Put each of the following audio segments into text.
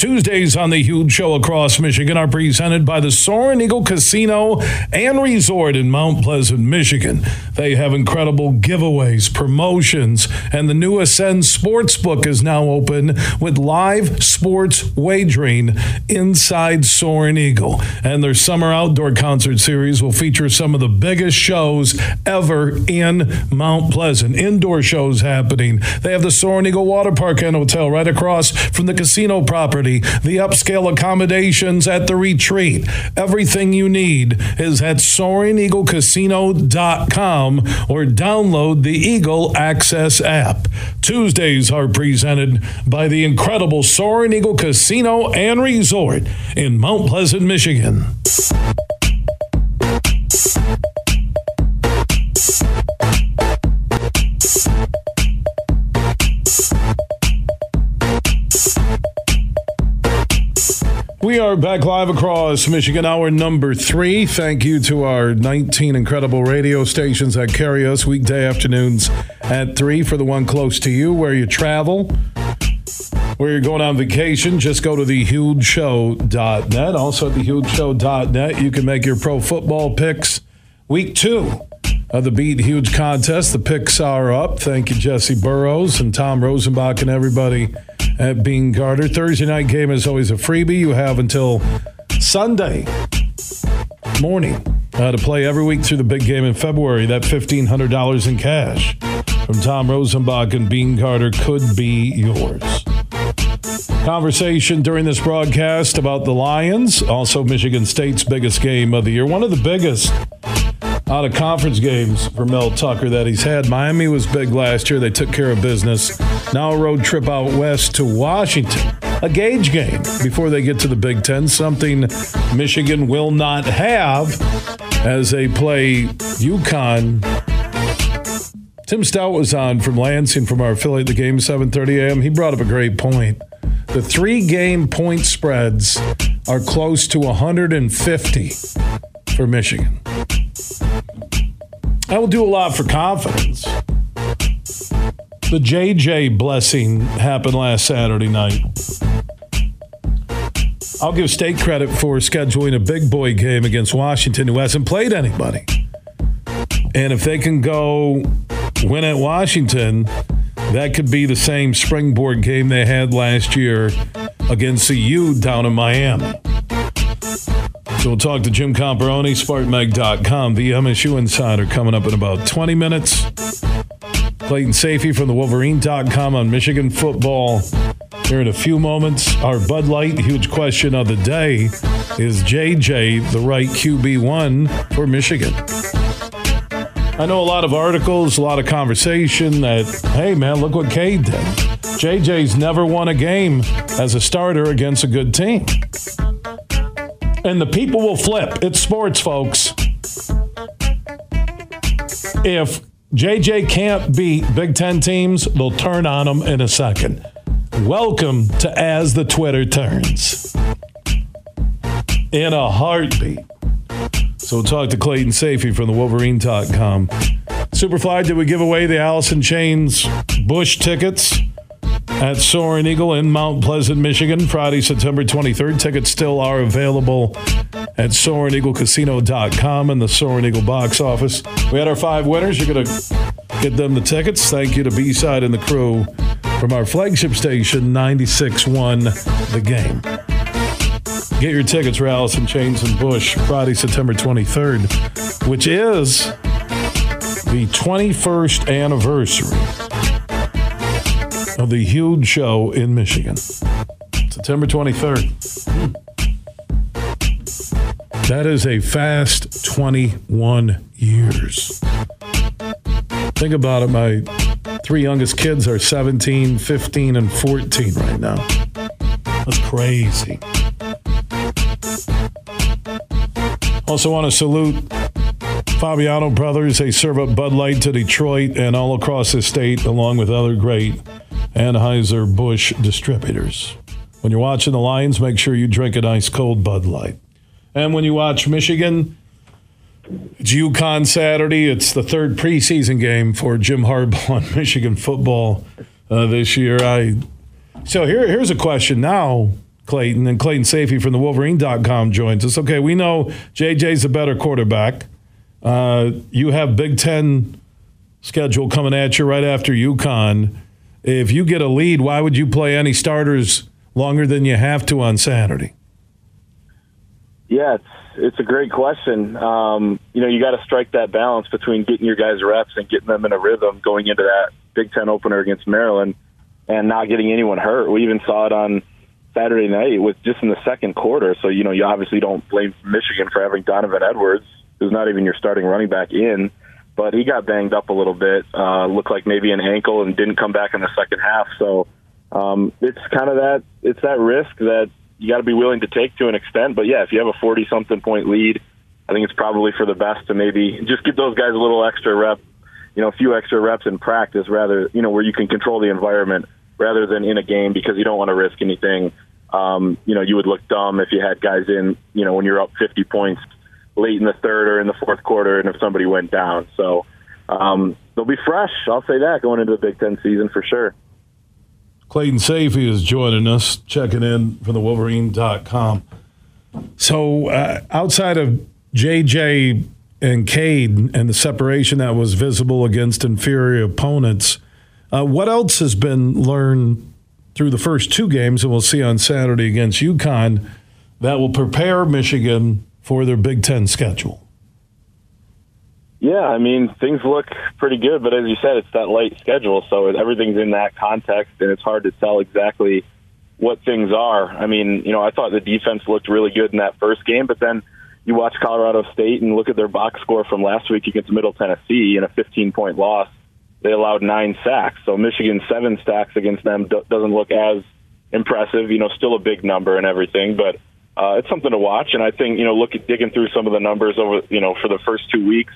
Tuesdays on the Huge Show across Michigan are presented by the Soaring Eagle Casino and Resort in Mount Pleasant, Michigan. They have incredible giveaways, promotions, and the new Ascend Sportsbook is now open with live sports wagering inside Soaring Eagle. And their summer outdoor concert series will feature some of the biggest shows ever in Mount Pleasant. Indoor shows happening. They have the Soaring Eagle Water Park and Hotel right across from the casino property the upscale accommodations at the retreat. Everything you need is at SoaringEagleCasino.com or download the Eagle Access app. Tuesdays are presented by the incredible Soaring Eagle Casino and Resort in Mount Pleasant, Michigan. We are back live across Michigan, hour number three. Thank you to our 19 incredible radio stations that carry us weekday afternoons at three for the one close to you where you travel. Where you're going on vacation, just go to thehugeshow.net. Also at thehugeshow.net, you can make your pro football picks week two of the Beat Huge contest. The picks are up. Thank you, Jesse Burrows and Tom Rosenbach and everybody at Bean Carter. Thursday night game is always a freebie. You have until Sunday morning uh, to play every week through the big game in February. That $1,500 in cash from Tom Rosenbach and Bean Carter could be yours. Conversation during this broadcast about the Lions, also Michigan State's biggest game of the year, one of the biggest out of conference games for Mel Tucker that he's had. Miami was big last year. They took care of business. Now a road trip out west to Washington. A gauge game before they get to the Big Ten, something Michigan will not have as they play UConn. Tim Staudt was on from Lansing from our affiliate, the game 7:30 a.m. He brought up a great point. The three game point spreads are close to 150 for Michigan. That will do a lot for confidence. The JJ blessing happened last Saturday night. I'll give state credit for scheduling a big boy game against Washington, who hasn't played anybody. And if they can go win at Washington, that could be the same springboard game they had last year against the U down in Miami. So we'll talk to Jim Comparoni, SpartanMag.com, the MSU Insider, coming up in about 20 minutes. Clayton Sayfie from the Wolverine.com on Michigan football. Here in a few moments, our Bud Light huge question of the day is JJ the right QB1 for Michigan? I know a lot of articles, a lot of conversation that, hey man, look what Cade did. JJ's never won a game as a starter against a good team and the people will flip. It's sports, folks. If JJ can't beat Big Ten teams, they'll turn on him in a second. Welcome to As the Twitter Turns. In a heartbeat. So we'll talk to Clayton Sayfie from the Wolverine.com. Superfly, did we give away the Alice in Chains Bush tickets? At Soaring Eagle in Mount Pleasant, Michigan, Friday, September 23rd. Tickets still are available at SoaringEagleCasino.com and the Soaring Eagle box office. We had our five winners. You're going to get them the tickets. Thank you to B-Side and the crew from our flagship station, 96.1 The Game. Get your tickets for Alice in Chains and Bush Friday, September 23rd, which is the 21st anniversary of the huge show in Michigan. September 23rd. That is a fast 21 years. Think about it. My three youngest kids are 17, 15, and 14 right now. That's crazy. Also, want to salute Fabiano Brothers. They serve up Bud Light to Detroit and all across the state, along with other great Anheuser-Busch distributors. When you're watching the Lions, make sure you drink an ice cold Bud Light. And when you watch Michigan, It's UConn Saturday. It's the third preseason game for Jim Harbaugh on Michigan football uh, this year. I so here here's a question now, Clayton and Clayton Sayfie from the Wolverine.com joins us. Okay, we know JJ's a better quarterback. Uh, you have Big Ten schedule coming at you right after UConn. If you get a lead, why would you play any starters longer than you have to on Saturday? Yeah, it's it's a great question. Um, you know, you got to strike that balance between getting your guys reps and getting them in a rhythm going into that Big Ten opener against Maryland, and not getting anyone hurt. We even saw it on Saturday night with just in the second quarter. So you know, you obviously don't blame Michigan for having Donovan Edwards, who's not even your starting running back, in, but he got banged up a little bit. Uh, looked like maybe an ankle and didn't come back in the second half. So um, it's kind of that it's that risk that you got to be willing to take to an extent. But yeah, if you have a 40 something point lead, I think it's probably for the best to maybe just give those guys a little extra rep, you know, a few extra reps in practice rather, you know, where you can control the environment rather than in a game because you don't want to risk anything. Um, you know, you would look dumb if you had guys in, you know, when you're up 50 points late in the third or in the fourth quarter and if somebody went down. So um, they'll be fresh. I'll say that going into the Big Ten season for sure. Clayton Sayfie is joining us, checking in from the Wolverine.com. So, uh, outside of JJ and Cade and the separation that was visible against inferior opponents, uh, what else has been learned through the first two games, and we'll see on Saturday against UConn, that will prepare Michigan for their Big Ten schedule? Yeah, I mean things look pretty good, but as you said, it's that light schedule, so everything's in that context, and it's hard to tell exactly what things are. I mean, you know, I thought the defense looked really good in that first game, but then you watch Colorado State and look at their box score from last week against Middle Tennessee in a 15 point loss. They allowed nine sacks, so Michigan's seven sacks against them doesn't look as impressive. You know, still a big number and everything, but uh, it's something to watch. And I think you know, look at digging through some of the numbers over you know for the first two weeks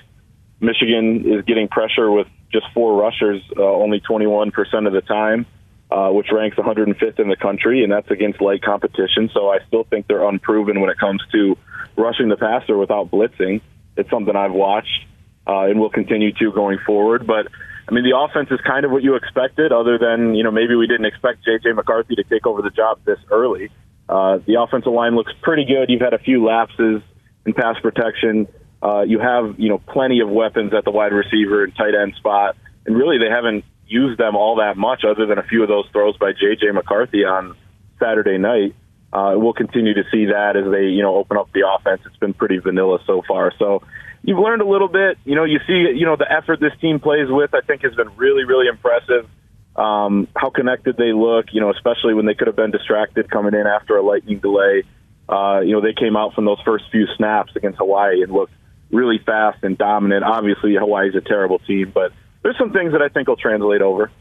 Michigan is getting pressure with just four rushers, uh, only 21% of the time, uh, which ranks 105th in the country, and that's against light competition. So I still think they're unproven when it comes to rushing the passer without blitzing. It's something I've watched uh, and will continue to going forward. But I mean, the offense is kind of what you expected, other than you know maybe we didn't expect J.J. McCarthy to take over the job this early. Uh, the offensive line looks pretty good. You've had a few lapses in pass protection. Uh, you have you know plenty of weapons at the wide receiver and tight end spot, and really they haven't used them all that much, other than a few of those throws by J.J. McCarthy on Saturday night. Uh, we'll continue to see that as they you know open up the offense. It's been pretty vanilla so far, so you've learned a little bit. You know, you see you know the effort this team plays with. I think has been really really impressive. Um, how connected they look, you know, especially when they could have been distracted coming in after a lightning delay. Uh, you know, they came out from those first few snaps against Hawaii and looked really fast and dominant. Obviously, Hawaii's a terrible team, but there's some things that I think will translate over.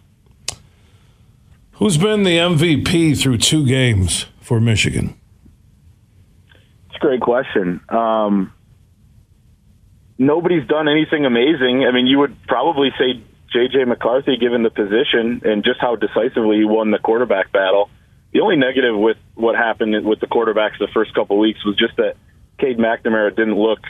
Who's been the MVP through two games for Michigan? It's a great question. Um, nobody's done anything amazing. I mean, you would probably say J.J. McCarthy, given the position and just how decisively he won the quarterback battle. The only negative with what happened with the quarterbacks the first couple of weeks was just that Cade McNamara didn't look –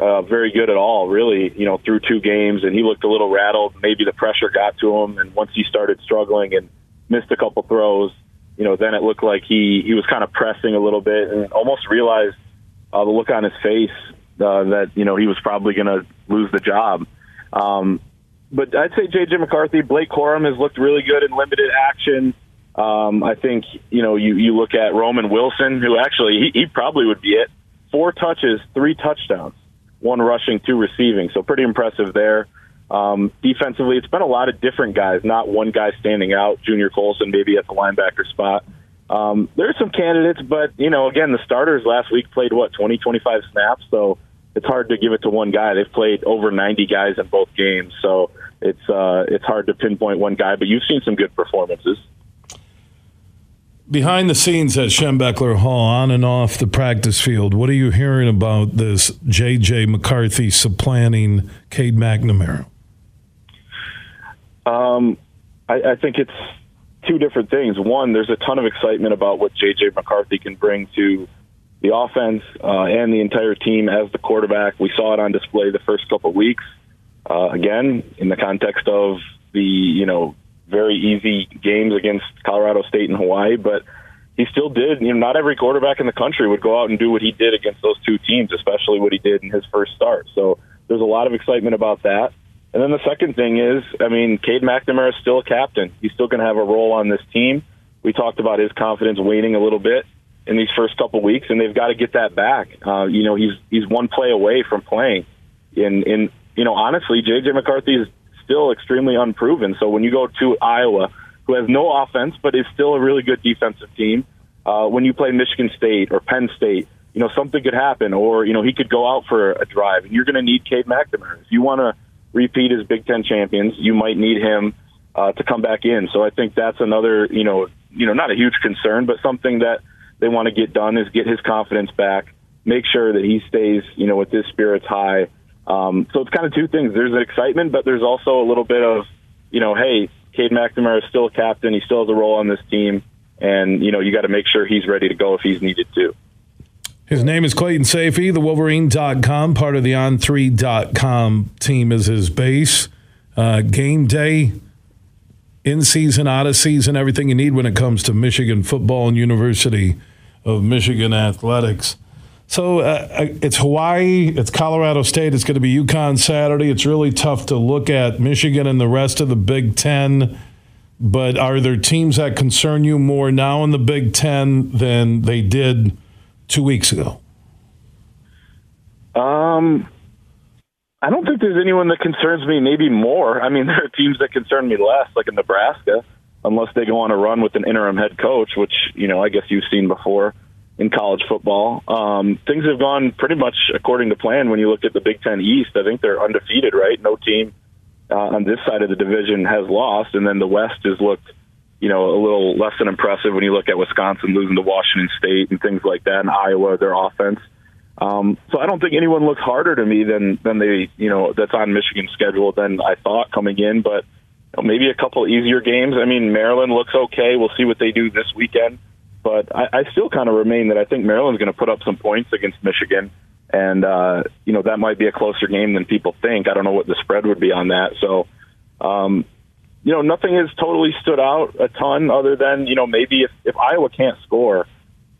uh, very good at all, really, you know, through two games. And he looked a little rattled. Maybe the pressure got to him. And once he started struggling and missed a couple throws, you know, then it looked like he, he was kind of pressing a little bit and almost realized uh, the look on his face uh, that, you know, he was probably going to lose the job. Um, but I'd say J.J. McCarthy, Blake Corum has looked really good in limited action. Um, I think, you know, you, you look at Roman Wilson, who actually, he, he probably would be it. Four touches, three touchdowns one rushing, two receiving. So pretty impressive there. Um, defensively, it's been a lot of different guys, not one guy standing out. Junior Colson maybe at the linebacker spot. Um, there's some candidates, but you know, again, the starters last week played what 20, 25 snaps, so it's hard to give it to one guy. They've played over 90 guys in both games, so it's uh, it's hard to pinpoint one guy. But you've seen some good performances behind the scenes at Schembechler Hall, on and off the practice field, what are you hearing about this J.J. McCarthy supplanting Cade McNamara? Um, I, I think it's two different things. One, there's a ton of excitement about what J.J. McCarthy can bring to the offense uh, and the entire team as the quarterback. We saw it on display the first couple of weeks. Uh, again, in the context of the you know very easy games against Colorado State and Hawaii, but he still did. You know, not every quarterback in the country would go out and do what he did against those two teams, especially what he did in his first start. So there's a lot of excitement about that. And then the second thing is, I mean, Cade McNamara is still a captain. He's still going to have a role on this team. We talked about his confidence waning a little bit in these first couple weeks, and they've got to get that back. Uh, you know, he's he's one play away from playing. In in you know, honestly, JJ McCarthy is still extremely unproven. So when you go to Iowa, who has no offense but is still a really good defensive team, uh, when you play Michigan State or Penn State, you know something could happen, or you know he could go out for a drive, and you're going to need Cade McNamara if you want to repeat as Big Ten champions. You might need him uh, to come back in. So I think that's another you know you know not a huge concern, but something that they want to get done is get his confidence back, make sure that he stays, you know, with his spirits high. Um, so it's kind of two things. There's an excitement, but there's also a little bit of, you know, hey, Cade McNamara is still a captain. He still has a role on this team. And, you know, you got to make sure he's ready to go if he's needed to. His name is Clayton Sayfie, the Wolverine.com, part of the On3.com team is his base. Uh, game day, in season, out of season, everything you need when it comes to Michigan football and University of Michigan athletics. So uh, uh, it's Hawaii, it's Colorado State, it's going to be UConn Saturday. It's really tough to look at Michigan and the rest of the Big Ten. But are there teams that concern you more now in the Big Ten than they did two weeks ago? Um, I don't think there's anyone that concerns me maybe more. I mean, there are teams that concern me less, like in Nebraska, unless they go on a run with an interim head coach, which, you know, I guess you've seen before in college football. Um, things have gone pretty much according to plan when you look at the Big Ten East. I think they're undefeated, right? No team uh, on this side of the division has lost, and then the West has looked, you know, a little less than impressive when you look at Wisconsin losing to Washington State and things like that, and Iowa, their offense. Um, so I don't think anyone looks harder to me than than they you know that's on Michigan's schedule than I thought coming in. But know, maybe a couple easier games. I mean, Maryland looks okay. We'll see what they do this weekend. But I, I still kind of remain that I think Maryland's going to put up some points against Michigan, and uh, you know that might be a closer game than people think. I don't know what the spread would be on that. So. Um, you know, nothing has totally stood out a ton other than, you know, maybe if, if Iowa can't score,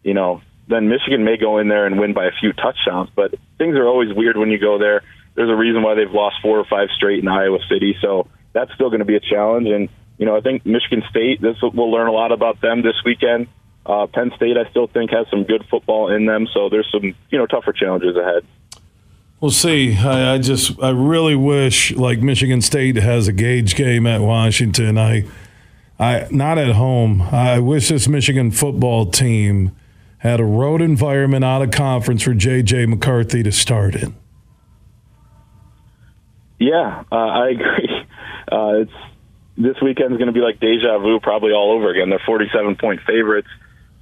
you know, then Michigan may go in there and win by a few touchdowns. But things are always weird when you go there. There's a reason why they've lost four or five straight in Iowa City, so that's still going to be a challenge. And you know, I think Michigan State. This we'll learn a lot about them this weekend. Uh, Penn State, I still think has some good football in them, so there's some you know tougher challenges ahead. We'll see. I, I just I really wish like Michigan State has a gauge game at Washington. I I not at home. I wish this Michigan football team had a road environment out of conference for J.J. McCarthy to start in. Yeah, uh, I agree. Uh, it's this weekend is going to be like deja vu, probably all over again. They're 47 point favorites.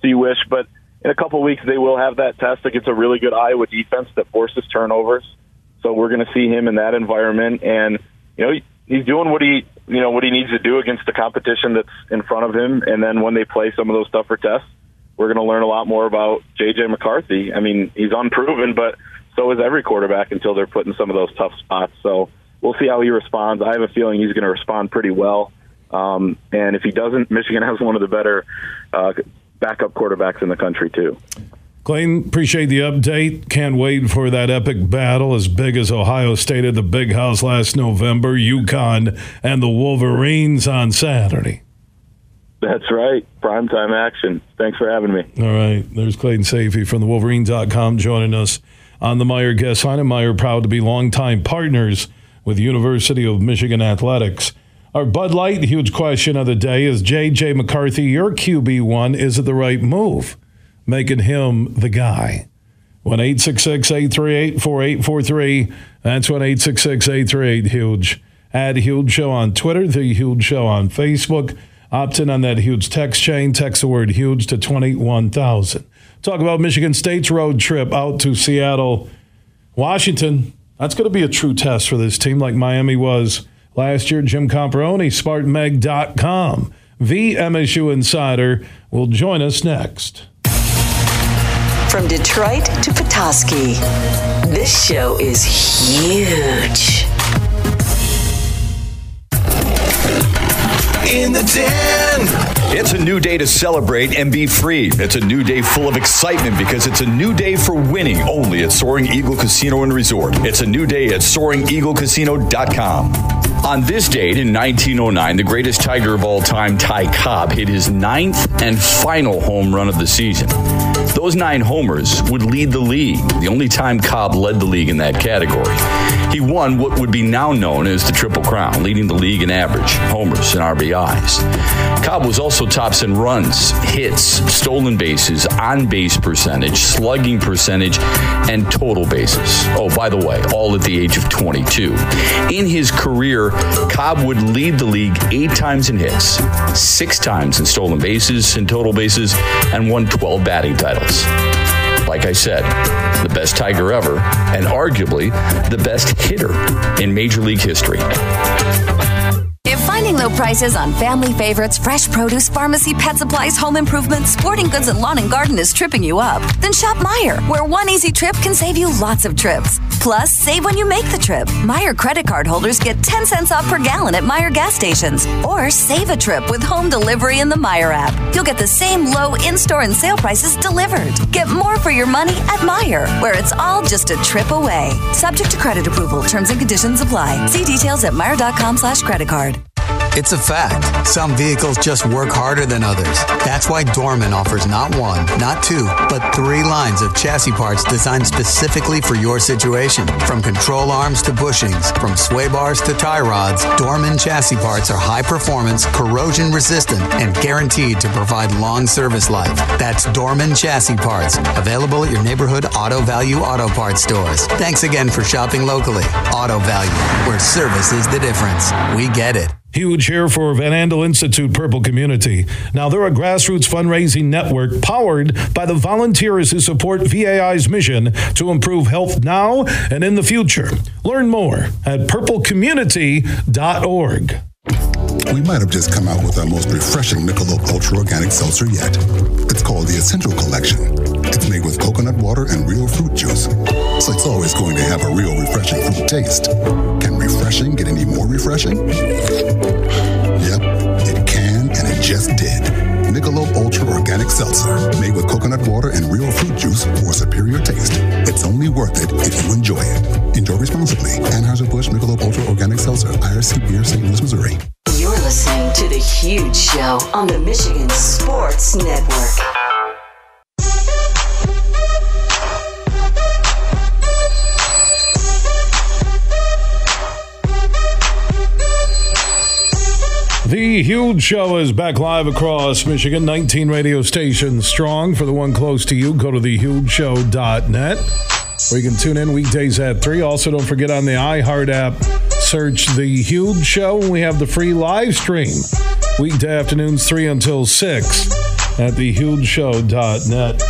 So you wish, but in a couple weeks they will have that test against a really good Iowa defense that forces turnovers. So we're going to see him in that environment, and you know he's doing what he you know what he needs to do against the competition that's in front of him. And then when they play some of those tougher tests, we're going to learn a lot more about J.J. McCarthy. I mean, he's unproven, but so is every quarterback until they're put in some of those tough spots. So we'll see how he responds. I have a feeling he's going to respond pretty well. Um, and if he doesn't, Michigan has one of the better uh, backup quarterbacks in the country, too. Clayton, appreciate the update. Can't wait for that epic battle as big as Ohio State at the Big House last November, UConn, and the Wolverines on Saturday. That's right. Primetime action. Thanks for having me. All right. There's Clayton Sayfie from the Wolverine.com joining us on the Meijer guest line. And Meijer proud to be longtime partners with University of Michigan Athletics. Our Bud Light huge question of the day is J.J. McCarthy, your QB1, is it the right move? Making him the guy. 1 866 838 4843. That's 1 866 838 Huge. Add Huge Show on Twitter, The Huge Show on Facebook. Opt in on that huge text chain. Text the word huge to 21,000. Talk about Michigan State's road trip out to Seattle, Washington. That's going to be a true test for this team, like Miami was last year. Jim Comparoni, SpartanMag.com. The MSU Insider will join us next. From Detroit to Petoskey, this show is huge. In the den. It's a new day to celebrate and be free. It's a new day full of excitement because it's a new day for winning only at Soaring Eagle Casino and Resort. It's a new day at SoaringEagleCasino.com. On this date in 1909, the greatest Tiger of all time, Ty Cobb, hit his ninth and final home run of the season. Those nine homers would lead the league, the only time Cobb led the league in that category. He won what would be now known as the Triple Crown, leading the league in average, homers, and RBIs. Cobb was also tops in runs, hits, stolen bases, on base percentage, slugging percentage, and total bases. Oh, by the way, all at the age of 22. In his career, Cobb would lead the league eight times in hits, six times in stolen bases and total bases, and won 12 batting titles. Like I said, the best Tiger ever, and arguably the best hitter in Major League history. Low prices on family favorites, fresh produce, pharmacy, pet supplies, home improvement, sporting goods, and lawn and garden is tripping you up, then shop Meijer, where one easy trip can save you lots of trips. Plus, save when you make the trip. Meijer credit card holders get 10 cents off per gallon at Meijer gas stations. Or save a trip with home delivery in the Meijer app. You'll get the same low in store and sale prices delivered. Get more for your money at Meijer, where it's all just a trip away. Subject to credit approval. Terms and conditions apply. See details at Meijer.com slash credit card. It's a fact. Some vehicles just work harder than others. That's why Dorman offers not one, not two, but three lines of chassis parts designed specifically for your situation. From control arms to bushings, from sway bars to tie rods, Dorman chassis parts are high performance, corrosion resistant, and guaranteed to provide long service life. That's Dorman chassis parts. Available at your neighborhood Auto Value Auto Parts stores. Thanks again for shopping locally. Auto Value, where service is the difference. We get it. Huge here for Van Andel Institute Purple Community. Now, they're a grassroots fundraising network powered by the volunteers who support VAI's mission to improve health now and in the future. Learn more at purplecommunity.org. We might have just come out with our most refreshing Michelob Ultra Organic Seltzer yet. It's called the Essential Collection. It's made with coconut water and real fruit juice, so it's always going to have a real refreshing fruit taste. Can refreshing get any more refreshing? Yep, it can, and it just did. Michelob Ultra Organic Seltzer, made with coconut water and real fruit juice for superior taste. It's only worth it if you enjoy it. Enjoy responsibly. Anheuser-Busch Michelob Ultra Organic Seltzer, IRC Beer, St. Louis, Missouri. Listening to The Huge Show on the Michigan Sports Network. The Huge Show is back live across Michigan, 19 radio stations strong. For the one close to you, go to thehugeshow.net where you can tune in weekdays at 3. Also, don't forget on the iHeart app, search The Huge Show. We have the free live stream weekday afternoons 3 until 6 at thehugeshow.net.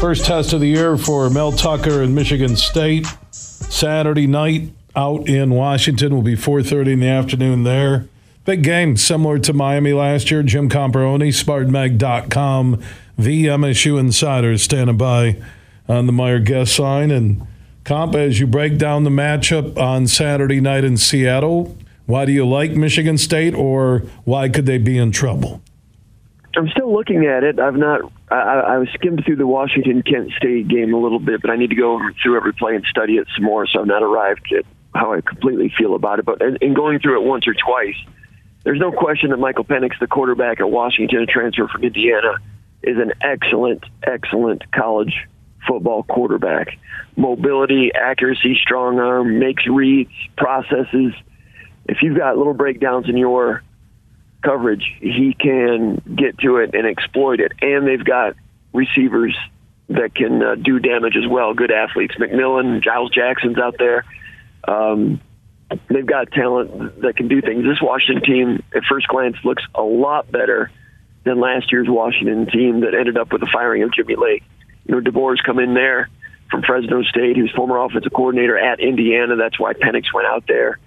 First test of the year for Mel Tucker in Michigan State. Saturday night out in Washington will be 4.30 in the afternoon there. Big game, similar to Miami last year. Jim Comparoni, SpartanMag.com, the MSU Insider standing by on the Meijer guest sign. And Comp, as you break down the matchup on Saturday night in Seattle, why do you like Michigan State or why could they be in trouble? I'm still looking at it. I've not. I, I skimmed through the Washington Kent State game a little bit, but I need to go through every play and study it some more. So I've not arrived at how I completely feel about it. But in, in going through it once or twice, there's no question that Michael Penix, the quarterback at Washington, a transfer from Indiana, is an excellent, excellent college football quarterback. Mobility, accuracy, strong arm, makes reads, processes. If you've got little breakdowns in your coverage, he can get to it and exploit it. And they've got receivers that can uh, do damage as well. Good athletes. McMillan, Giles Jackson's out there. Um, they've got talent that can do things. This Washington team, at first glance, looks a lot better than last year's Washington team that ended up with the firing of Jimmy Lake. You know, DeBoer's come in there from Fresno State, who's former offensive coordinator at Indiana. That's why Penix went out there.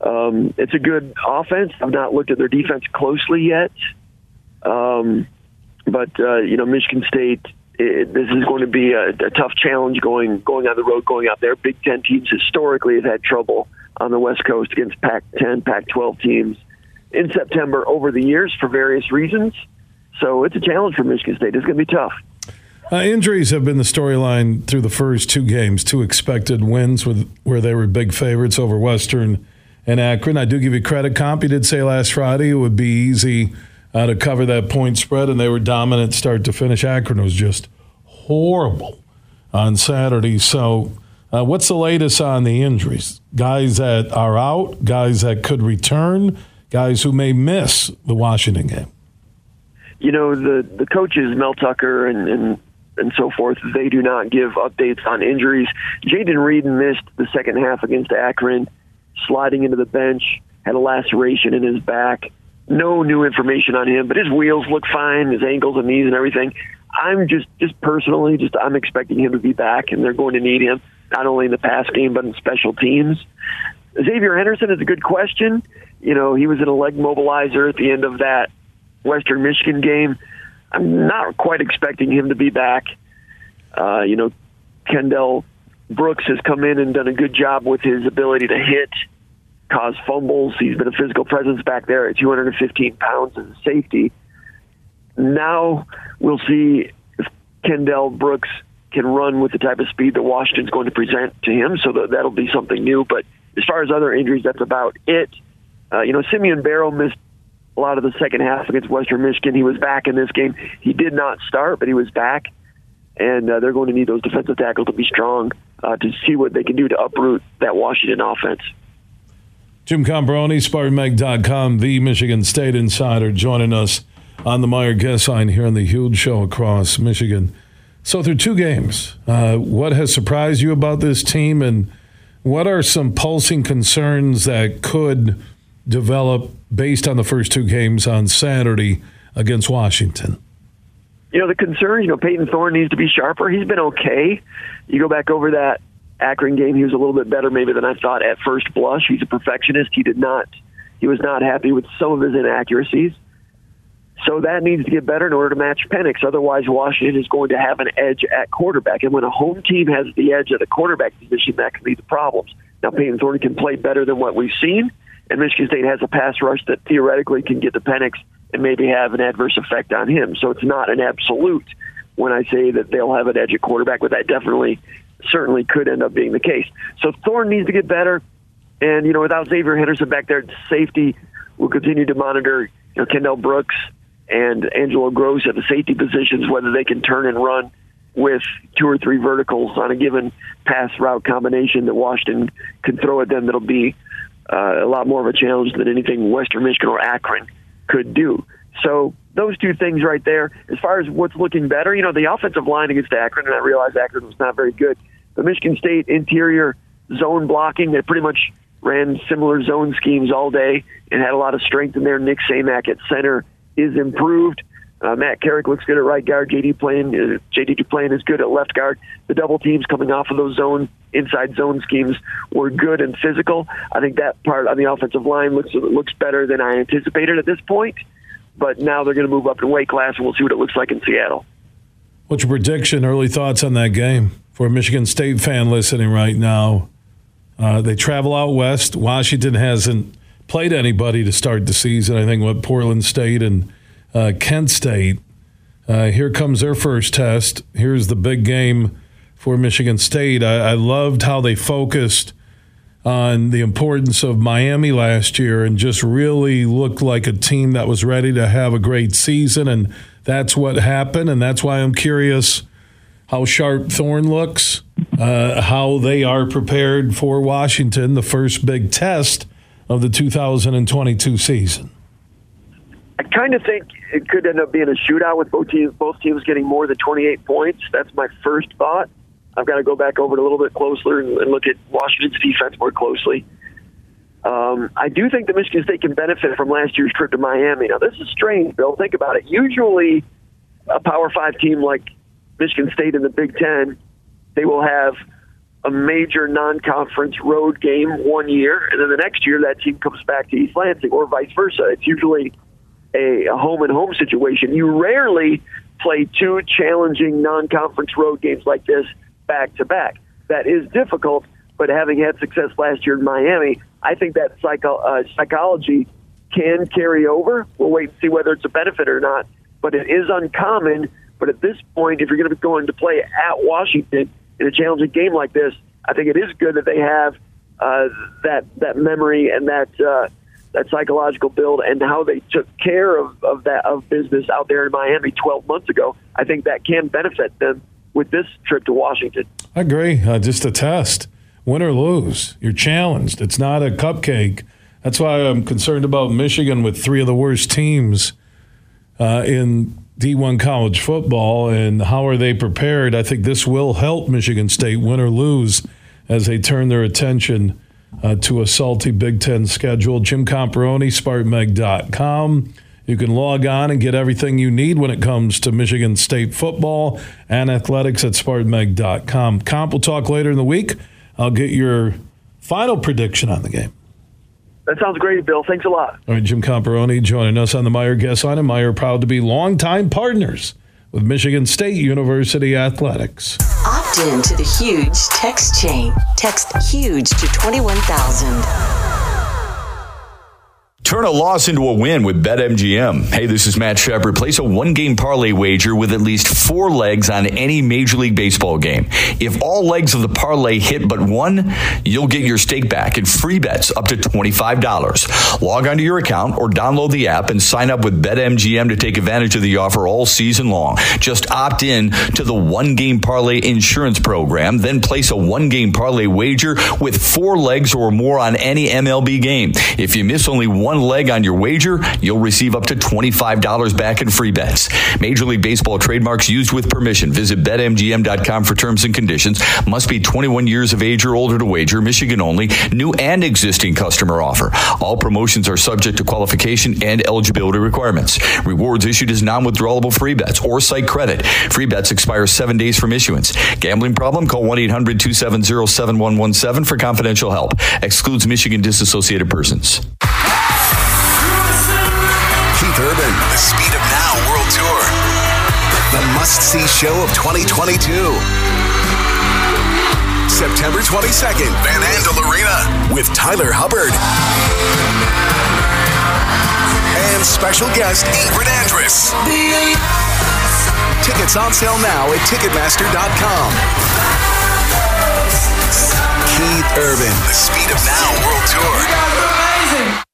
Um, it's a good offense. I've not looked at their defense closely yet. Um, but, uh, you know, Michigan State it, this is going to be a, a tough challenge going going on the road, going out there. Big Ten teams historically have had trouble on the West Coast against Pac-10, Pac-12 teams in September over the years for various reasons. So it's a challenge for Michigan State. It's going to be tough. Uh, injuries have been the storyline through the first two games. Two expected wins with where they were big favorites over Western and Akron. I do give you credit. Comp, you did say last Friday it would be easy uh, to cover that point spread, and they were dominant start to finish. Akron was just horrible on Saturday. So, uh, what's the latest on the injuries? Guys that are out, guys that could return, guys who may miss the Washington game. You know the the coaches Mel Tucker and, and and so forth. They do not give updates on injuries. Jayden Reed missed the second half against Akron, sliding into the bench, had a laceration in his back. No new information on him, but his wheels look fine, his ankles and knees and everything. I'm just, just personally, just I'm expecting him to be back, and they're going to need him not only in the pass game but in special teams. Xavier Henderson is a good question. You know, he was in a leg mobilizer at the end of that Western Michigan game. I'm not quite expecting him to be back. Uh, you know, Kendall Brooks has come in and done a good job with his ability to hit, cause fumbles. He's been a physical presence back there at 215 pounds as a safety. Now we'll see if Kendall Brooks can run with the type of speed that Washington's going to present to him. So that, that'll be something new. But as far as other injuries, that's about it. Uh, you know, Simeon Barrow missed a lot of the second half against Western Michigan. He was back in this game. He did not start, but he was back. And uh, they're going to need those defensive tackles to be strong uh, to see what they can do to uproot that Washington offense. Jim Comparoni, SpartanMag.com, the Michigan State Insider, joining us on the Meijer guest line here on the huge show across Michigan. So, through two games, uh, what has surprised you about this team, and what are some pulsing concerns that could develop based on the first two games on Saturday against Washington? You know, the concern, you know, Payton Thorne needs to be sharper. He's been okay. You go back over that Akron game, he was a little bit better maybe than I thought at first blush. He's a perfectionist. He did not, he was not happy with some of his inaccuracies. So that needs to get better in order to match Penix. Otherwise, Washington is going to have an edge at quarterback. And when a home team has the edge at the quarterback position, that can lead to problems. Now, Payton Thorne can play better than what we've seen, and Michigan State has a pass rush that theoretically can get to Penix and maybe have an adverse effect on him. So it's not an absolute when I say that they'll have an edge at quarterback, but that definitely, certainly could end up being the case. So Thorne needs to get better. And, you know, without Xavier Henderson back there safety, we'll continue to monitor, you know, Kendall Brooks and Angelo Grose at the safety positions, whether they can turn and run with two or three verticals on a given pass route combination that Washington can throw at them that'll be uh, a lot more of a challenge than anything Western Michigan or Akron could do. So those two things right there. As far as what's looking better, you know, the offensive line against Akron, and I realize Akron was not very good, but Michigan State interior zone blocking, they pretty much ran similar zone schemes all day and had a lot of strength in there. Nick Samac at center is improved. Uh, Matt Carrick looks good at right guard. JD Plain, uh, JD Duplain is good at left guard. The double teams coming off of those zone inside zone schemes were good and physical. I think that part on the offensive line looks looks better than I anticipated at this point. But now they're going to move up in weight class, and we'll see what it looks like in Seattle. What's your prediction? Early thoughts on that game for a Michigan State fan listening right now? Uh, they travel out west. Washington hasn't played anybody to start the season. I think what Portland State and uh, Kent State. Uh, here comes their first test. Here's the big game for Michigan State. I, I, loved how they focused on the importance of Miami last year and just really looked like a team that was ready to have a great season. And that's what happened. And that's why I'm curious how sharp Thorne looks, uh, how they are prepared for Washington, the first big test of the 2022 season. I kind of think it could end up being a shootout with both teams, both teams getting more than 28 points. That's my first thought. I've got to go back over it a little bit closer and, and look at Washington's defense more closely. Um, I do think that Michigan State can benefit from last year's trip to Miami. Now, this is strange, Bill. Think about it. Usually, a Power Five team like Michigan State in the Big Ten, they will have a major non-conference road game one year, and then the next year that team comes back to East Lansing, or vice versa. It's usually a, home and home situation. You rarely play two challenging non-conference road games like this back to back. That is difficult, but having had success last year in Miami, I think that psycho- uh, psychology can carry over. We'll wait and see whether it's a benefit or not. But it is uncommon. But at this point, if you're going to be going to play at Washington in a challenging game like this, I think it is good that they have uh, that that memory and that uh, that psychological build and how they took care of, of that of business out there in Miami 12 months ago. I think that can benefit them with this trip to Washington. I agree. Uh, just a test, win or lose, you're challenged. It's not a cupcake. That's why I'm concerned about Michigan with three of the worst teams uh, in D1 college football and how are they prepared. I think this will help Michigan State win or lose as they turn their attention uh, to a salty Big Ten schedule. Jim Comparoni, SpartanMag.com. You can log on and get everything you need when it comes to Michigan State football and athletics at SpartanMag.com. Comp will talk later in the week. I'll get your final prediction on the game. That sounds great, Bill. Thanks a lot. All right, Jim Comparoni joining us on the Meijer Guest Line. And Meijer proud to be longtime partners with Michigan State University Athletics. Opt in to the huge text chain. Text huge to 21,000. Turn a loss into a win with BetMGM. Hey, this is Matt Shepard. Place a one game parlay wager with at least four legs on any Major League Baseball game. If all legs of the parlay hit but one, you'll get your stake back in free bets up to $25. Log onto your account or download the app and sign up with BetMGM to take advantage of the offer all season long. Just opt in to the one game parlay insurance program, then place a one game parlay wager with four legs or more on any MLB game. If you miss only one leg on your wager, you'll receive up to $25 back in free bets. Major League Baseball trademarks used with permission. Visit betmgm.com for terms and conditions. Must be 21 years of age or older to wager. Michigan only. New and existing customer offer. All promotions are subject to qualification and eligibility requirements. Rewards issued as non-withdrawable free bets or site credit. Free bets expire seven days from issuance. Gambling problem? Call 1-800-270-7117 for confidential help. Excludes Michigan disassociated persons. The Speed of Now World Tour. The must see show of 2022. September 22nd, Van Andel Arena with Tyler Hubbard. And special guest Ingrid Andress. Tickets on sale now at Ticketmaster.com. Keith Urban, the Speed of Now World Tour.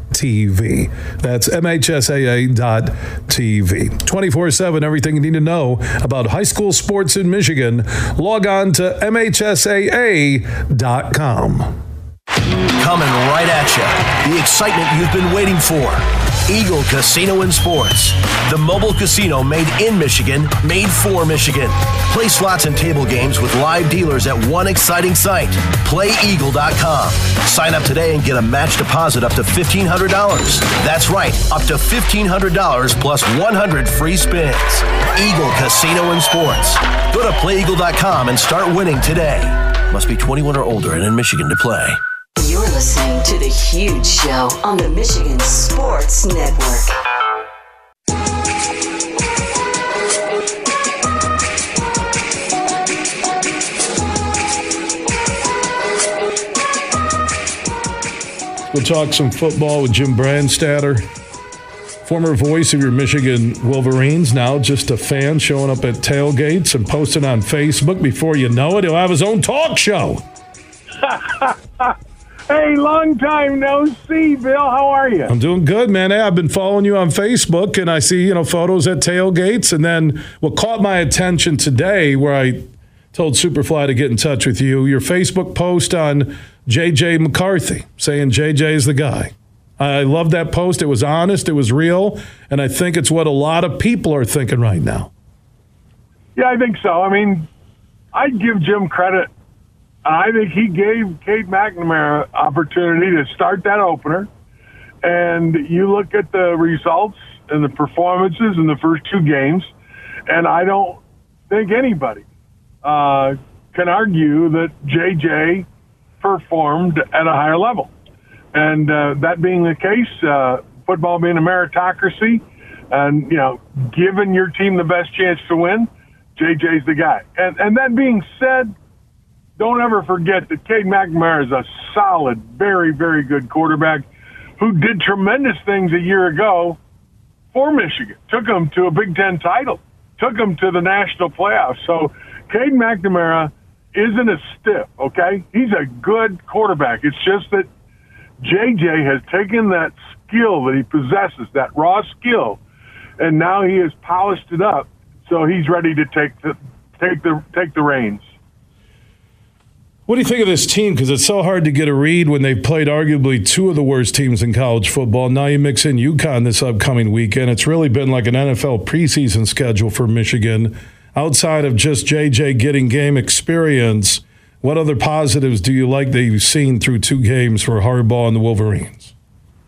TV. That's MHSAA.tv. 24 7, everything you need to know about high school sports in Michigan. Log on to MHSAA.com. Coming right at you. The excitement you've been waiting for. Eagle Casino and Sports. The mobile casino made in Michigan, made for Michigan. Play slots and table games with live dealers at one exciting site. PlayEagle.com. Sign up today and get a match deposit up to $1,500. That's right, up to $1,500 plus 100 free spins. Eagle Casino and Sports. Go to PlayEagle.com and start winning today. Must be 21 or older and in Michigan to play. You're listening to The Huge Show on the Michigan Sports Network. We'll talk some football with Jim Brandstatter, former voice of your Michigan Wolverines, now just a fan showing up at tailgates and posting on Facebook. Before you know it, he'll have his own talk show. Hey, long time no see, Bill. How are you? I'm doing good, man. Hey, I've been following you on Facebook, and I see you know photos at tailgates. And then what caught my attention today, where I told Superfly to get in touch with you, your Facebook post on JJ McCarthy saying JJ is the guy. I love that post. It was honest, it was real, and I think it's what a lot of people are thinking right now. Yeah, I think so. I mean, I'd give Jim credit I think he gave Cade McNamara opportunity to start that opener. And you look at the results and the performances in the first two games, and I don't think anybody uh, can argue that JJ performed at a higher level. And uh, that being the case, uh, football being a meritocracy, and you know, giving your team the best chance to win, JJ's the guy. And and that being said, don't ever forget that Cade McNamara is a solid, very, very good quarterback who did tremendous things a year ago for Michigan. Took them to a Big Ten title, took them to the national playoffs. So Cade McNamara isn't a stiff, okay? He's a good quarterback. It's just that JJ has taken that skill that he possesses, that raw skill, and now he has polished it up. So he's ready to take the take the take the reins. What do you think of this team? Because it's so hard to get a read when they've played arguably two of the worst teams in college football. Now you mix in UConn this upcoming weekend. It's really been like an NFL preseason schedule for Michigan. Outside of just JJ getting game experience, what other positives do you like that you've seen through two games for Harbaugh and the Wolverines?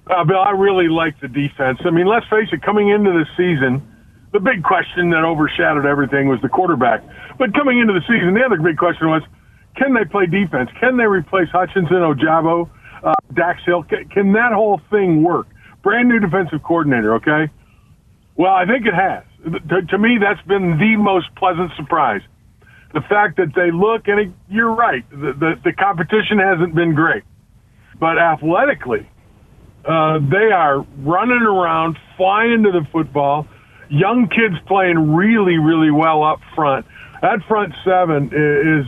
Uh, Bill, I really like the defense. I mean, let's face it, coming into the season, the big question that overshadowed everything was the quarterback. But coming into the season, the other big question was, can they play defense? Can they replace Hutchinson, Ojabo, uh, Dax Hill? Can, can that whole thing work? Brand new defensive coordinator, okay? Well, I think it has. To, to me, that's been the most pleasant surprise. The fact that they look, and it, you're right, the, the, the competition hasn't been great. But athletically, uh, they are running around, flying to the football. Young kids playing really, really well up front. That front seven is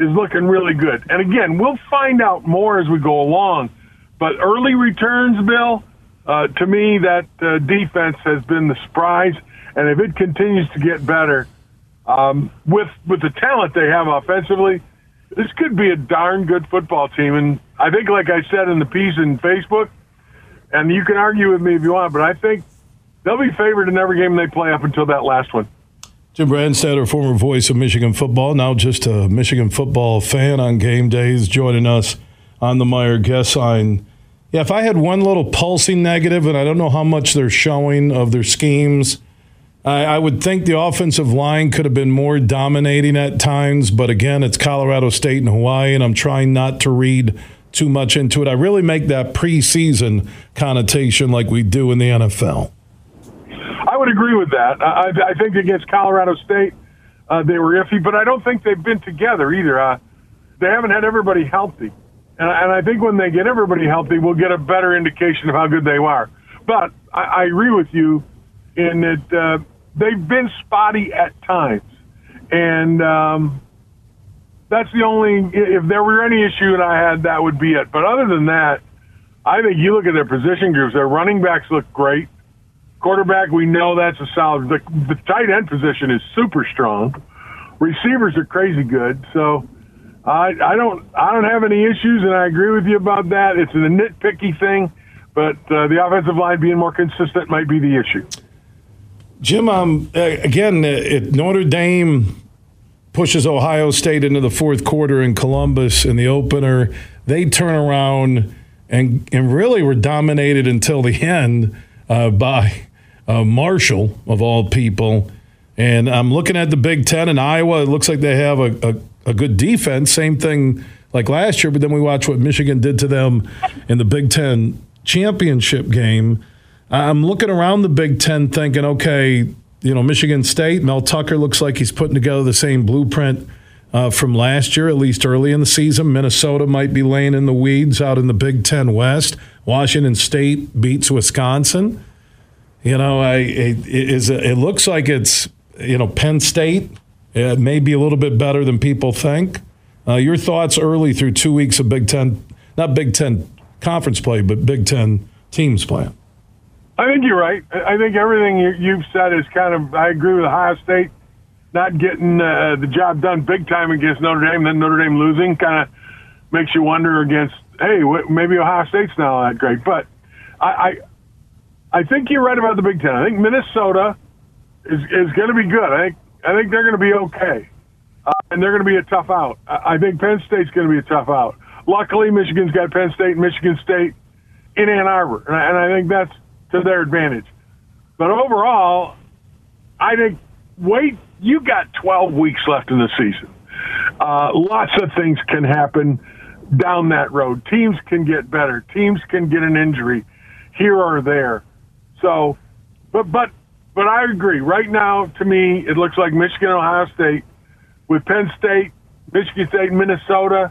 is looking really good. And again, we'll find out more as we go along. But early returns, Bill, uh, to me, that uh, defense has been the surprise. And if it continues to get better, um, with with the talent they have offensively, this could be a darn good football team. And I think, like I said in the piece in Facebook, and you can argue with me if you want, but I think they'll be favored in every game they play up until that last one. Jim Brandstatter, former voice of Michigan football, now just a Michigan football fan on game days, joining us on the Meijer guest line. Yeah, if I had one little pulsing negative, and I don't know how much they're showing of their schemes, I, I would think the offensive line could have been more dominating at times. But again, it's Colorado State and Hawaii, and I'm trying not to read too much into it. I really make that preseason connotation like we do in the NFL would agree with that. I, I think against Colorado State, uh, they were iffy, but I don't think they've been together either. Uh, they haven't had everybody healthy. And, and I think when they get everybody healthy, we'll get a better indication of how good they are. But I, I agree with you in that uh, they've been spotty at times. And um, that's the only, if there were any issue and I had, that would be it. But other than that, I think you look at their position groups, their running backs look great. Quarterback, we know that's a solid. The, the tight end position is super strong. Receivers are crazy good. So I, I don't I don't have any issues, and I agree with you about that. It's a nitpicky thing, but uh, the offensive line being more consistent might be the issue. Jim, um, again, it, Notre Dame pushes Ohio State into the fourth quarter in Columbus in the opener. They turn around and and really were dominated until the end uh, by uh, Marshall, of all people. And I'm looking at the Big Ten in Iowa. It looks like they have a, a, a good defense. Same thing like last year, but then we watch what Michigan did to them in the Big Ten championship game. I'm looking around the Big Ten thinking, okay, you know, Michigan State, Mel Tucker looks like he's putting together the same blueprint uh, from last year, at least early in the season. Minnesota might be laying in the weeds out in the Big Ten West. Washington State beats Wisconsin. You know, I it, is it looks like it's you know Penn State. It may be a little bit better than people think. Uh, your thoughts early through two weeks of Big Ten, not Big Ten conference play, but Big Ten teams playing. I think you're right. I think everything you've said is kind of. I agree with Ohio State not getting uh, the job done big time against Notre Dame, then Notre Dame losing kind of makes you wonder against. Hey, maybe Ohio State's not that great, but I, I, think you're right about the Big Ten. I think Minnesota is is going to be good. I think I think they're going to be okay, uh, and they're going to be a tough out. I, I think Penn State's going to be a tough out. Luckily, Michigan's got Penn State and Michigan State in Ann Arbor, and I, and I think that's to their advantage. But overall, I think wait, you got 12 weeks left in the season. Uh, lots of things can happen down that road. Teams can get better. Teams can get an injury here or there. So, but but but I agree. Right now, to me, it looks like Michigan, Ohio State, with Penn State, Michigan State, Minnesota,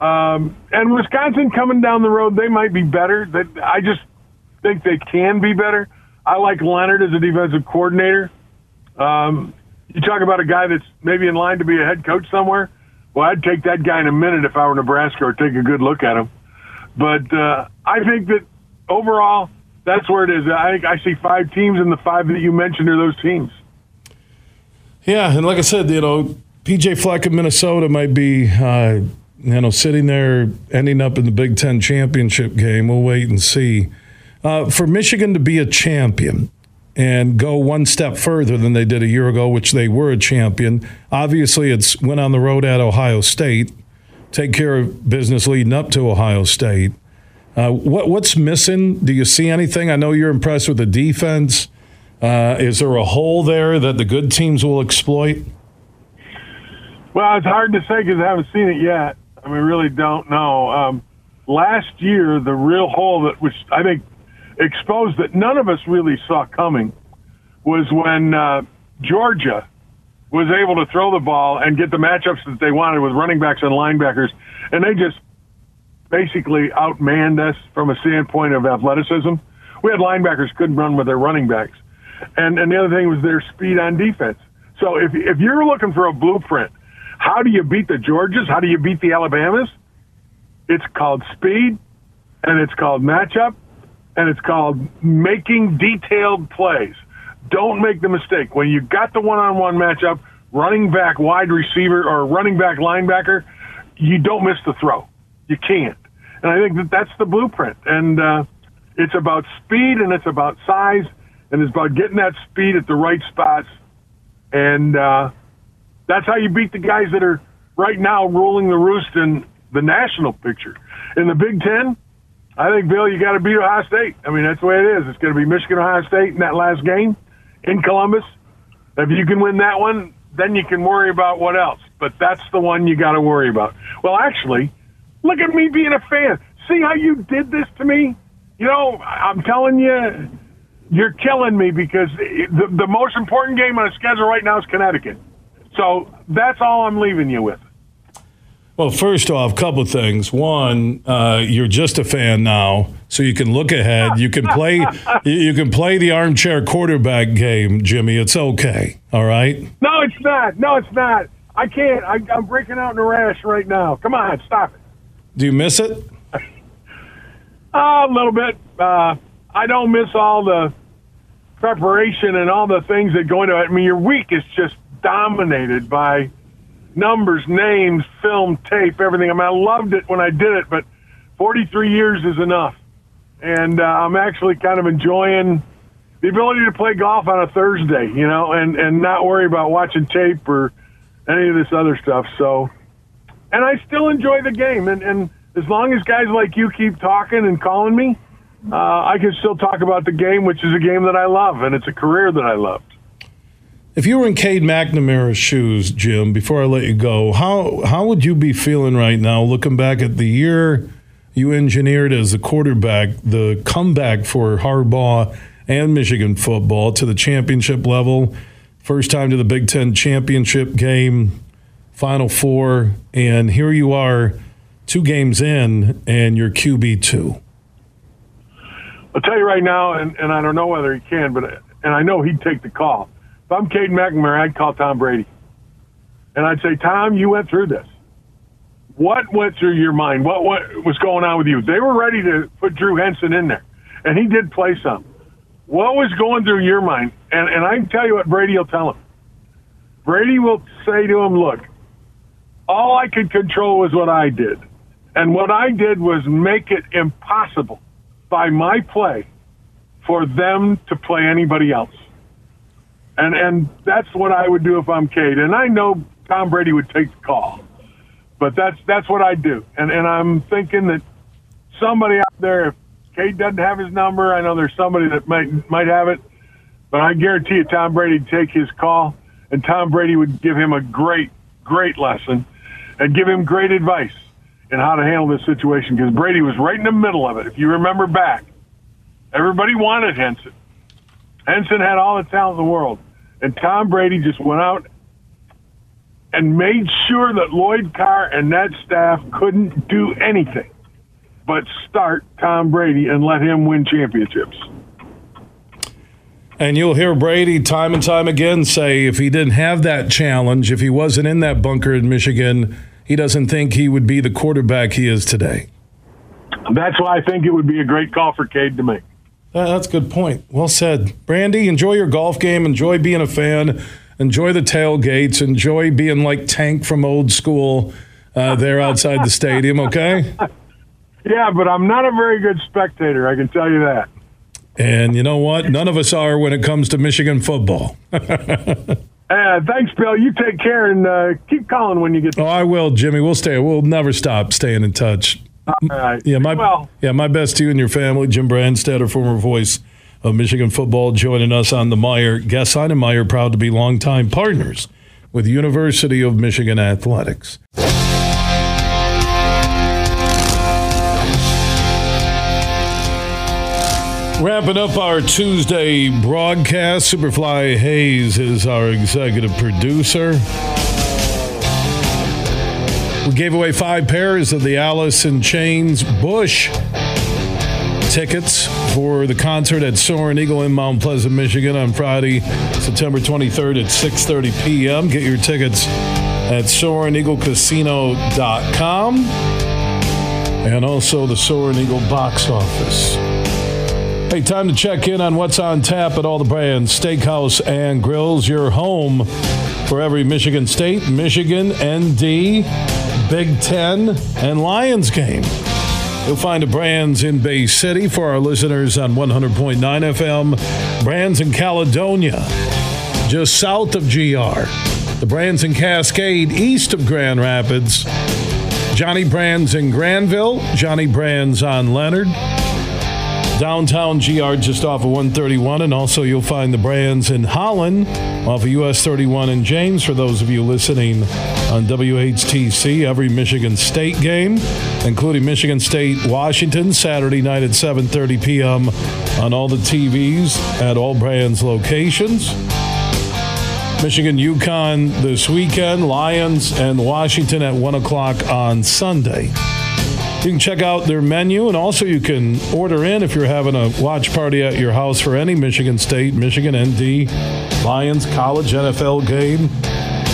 um, and Wisconsin coming down the road. They might be better. That I just think they can be better. I like Leonhard as a defensive coordinator. Um, you talk about a guy that's maybe in line to be a head coach somewhere. Well, I'd take that guy in a minute if I were Nebraska or take a good look at him. But uh, I think that overall, that's where it is. I I see five teams, and the five that you mentioned are those teams. Yeah, and like I said, you know, PJ Fleck of Minnesota might be, uh, you know, sitting there, ending up in the Big Ten championship game. We'll wait and see. Uh, for Michigan to be a champion and go one step further than they did a year ago, which they were a champion. Obviously, it's went on the road at Ohio State, take care of business leading up to Ohio State. Uh, what, what's missing? Do you see anything? I know you're impressed with the defense. Uh, is there a hole there that the good teams will exploit? Well, it's hard to say because I haven't seen it yet. I mean, really don't know. Um, last year, the real hole that, which I think exposed that none of us really saw coming was when uh, Georgia was able to throw the ball and get the matchups that they wanted with running backs and linebackers, and they just basically outmanned us from a standpoint of athleticism. We had linebackers couldn't run with their running backs, and and the other thing was their speed on defense. So if if you're looking for a blueprint, how do you beat the Georgias? How do you beat the Alabamas? It's called speed, and it's called matchup, and it's called making detailed plays. Don't make the mistake. When you got the one on one matchup, running back, wide receiver, or running back, linebacker, you don't miss the throw. You can't. And I think that that's the blueprint. And uh, it's about speed and it's about size and it's about getting that speed at the right spots. And uh, that's how you beat the guys that are right now ruling the roost in the national picture. In the Big Ten, I think, Bill, you got to beat Ohio State. I mean, that's the way it is. It's going to be Michigan, Ohio State in that last game in Columbus. If you can win that one, then you can worry about what else. But that's the one you got to worry about. Well, actually, look at me being a fan. See how you did this to me? You know, I'm telling you, you're killing me because the, the most important game on the schedule right now is Connecticut. So that's all I'm leaving you with. Well, first off, a couple of things. One, uh, you're just a fan now, so you can look ahead. You can play. you can play the armchair quarterback game, Jimmy. It's okay. All right. No, it's not. No, it's not. I can't. I, I'm breaking out in a rash right now. Come on, stop it. Do you miss it? uh, a little bit. Uh, I don't miss all the preparation and all the things that go into it. I mean, your week is just dominated by numbers, names, film, tape, everything. I mean, I loved it when I did it, but 43 years is enough. And uh, I'm actually kind of enjoying the ability to play golf on a Thursday, you know, and, and not worry about watching tape or any of this other stuff. So, and I still enjoy the game. And, and as long as guys like you keep talking and calling me, uh, I can still talk about the game, which is a game that I love, and it's a career that I loved. If you were in Cade McNamara's shoes, Jim, before I let you go, how how would you be feeling right now, looking back at the year you engineered as a quarterback, the comeback for Harbaugh and Michigan football to the championship level, first time to the Big Ten championship game, Final Four, and here you are, two games in, and you're QB two. I'll tell you right now, and, and I don't know whether he can, but and I know he'd take the call if I'm Cade McNamara, I'd call Tom Brady. And I'd say, Tom, you went through this. what went through your mind? What what was going on with you? They were ready to put Drew Henson in there, and he did play some. What was going through your mind? And and I can tell you what Brady will tell him. Brady will say to him, "Look, all I could control was what I did, and what I did was make it impossible by my play for them to play anybody else." And and that's what I would do if I'm Cade. And I know Tom Brady would take the call. But that's that's what I do. And and I'm thinking that somebody out there, if Cade doesn't have his number, I know there's somebody that might might have it. But I guarantee you Tom Brady would take his call and Tom Brady would give him a great, great lesson and give him great advice in how to handle this situation because Brady was right in the middle of it. If you remember back, everybody wanted Henson. Henson had all the talent in the world. And Tom Brady just went out and made sure that Lloyd Carr and that staff couldn't do anything but start Tom Brady and let him win championships. And you'll hear Brady time and time again say if he didn't have that challenge, if he wasn't in that bunker in Michigan, he doesn't think he would be the quarterback he is today. That's why I think it would be a great call for Cade to make. That's a good point. Well said. Brandy, enjoy your golf game. Enjoy being a fan. Enjoy the tailgates. Enjoy being like Tank from old school uh, there outside the stadium, okay? Yeah, but I'm not a very good spectator, I can tell you that. And you know what? None of us are when it comes to Michigan football. uh, thanks, Bill. You take care and uh, keep calling when you get. Oh, I will, Jimmy. We'll stay. We'll never stop staying in touch. All right. Yeah, my well. yeah, my best to you and your family. Jim Brandstatter, former voice of Michigan football, joining us on the Meijer. guest line and Meijer proud to be longtime partners with University of Michigan Athletics. Wrapping up our Tuesday broadcast, Superfly Hayes is our executive producer. We gave away five pairs of the Alice in Chains Bush tickets for the concert at Soaring Eagle in Mount Pleasant, Michigan on Friday, September 23rd at 6:30 p.m. Get your tickets at SoaringEagleCasino.com and also the Soaring Eagle box office. Hey, time to check in on what's on tap at all the Brann's. Steakhouse and Grills, your home for every Michigan State, Michigan, ND, Big Ten, and Lions game. You'll find a Brann's in Bay City for our listeners on 100.9 FM, Brann's in Caledonia, just south of GR, the Brann's in Cascade, east of Grand Rapids, Johnny Brann's in Granville, Johnny Brann's on Leonard, downtown GR just off of 131. And also, you'll find the Brann's in Holland off of US 31 and James for those of you listening on WHTC. Every Michigan State game, including Michigan State Washington, Saturday night at 7.30 p.m. on all the TVs at all Brann's locations. Michigan UConn this weekend, Lions and Washington at 1 o'clock on Sunday. You can check out their menu, and also you can order in if you're having a watch party at your house for any Michigan State, Michigan ND, Lions, college, NFL game.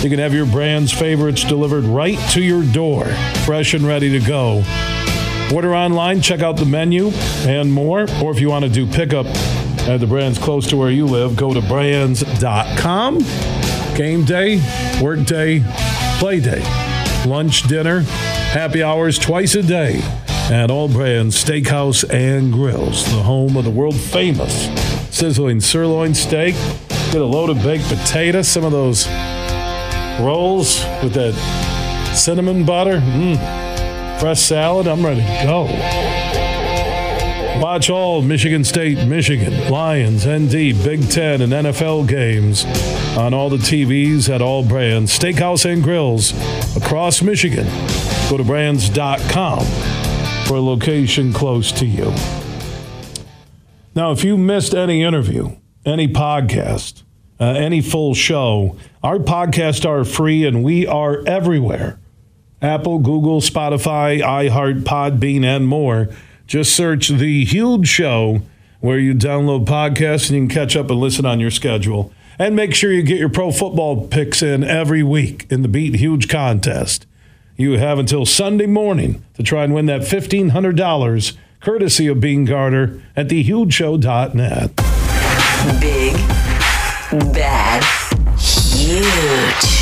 You can have your Brann's favorites delivered right to your door, fresh and ready to go. Order online, check out the menu and more. Or if you want to do pickup at the Brann's close to where you live, go to branns.com. Game day, work day, play day, lunch, dinner, happy hours twice a day at All Brann's Steakhouse and Grills, the home of the world famous sizzling sirloin steak. Get a load of baked potatoes, some of those rolls with that cinnamon butter, mm, fresh salad. I'm ready to go. Watch all Michigan State, Michigan, Lions, ND, Big Ten, and NFL games on all the TVs at all Brann's, steakhouse and grills across Michigan. Go to branns.com for a location close to you. Now, if you missed any interview, any podcast, uh, any full show, our podcasts are free and we are everywhere Apple, Google, Spotify, iHeart, Podbean, and more. Just search The Huge Show where you download podcasts and you can catch up and listen on your schedule. And make sure you get your pro football picks in every week in the Beat Huge contest. You have until Sunday morning to try and win that $1,500 courtesy of Bean Carter at thehugeshow.net. Big, bad, huge.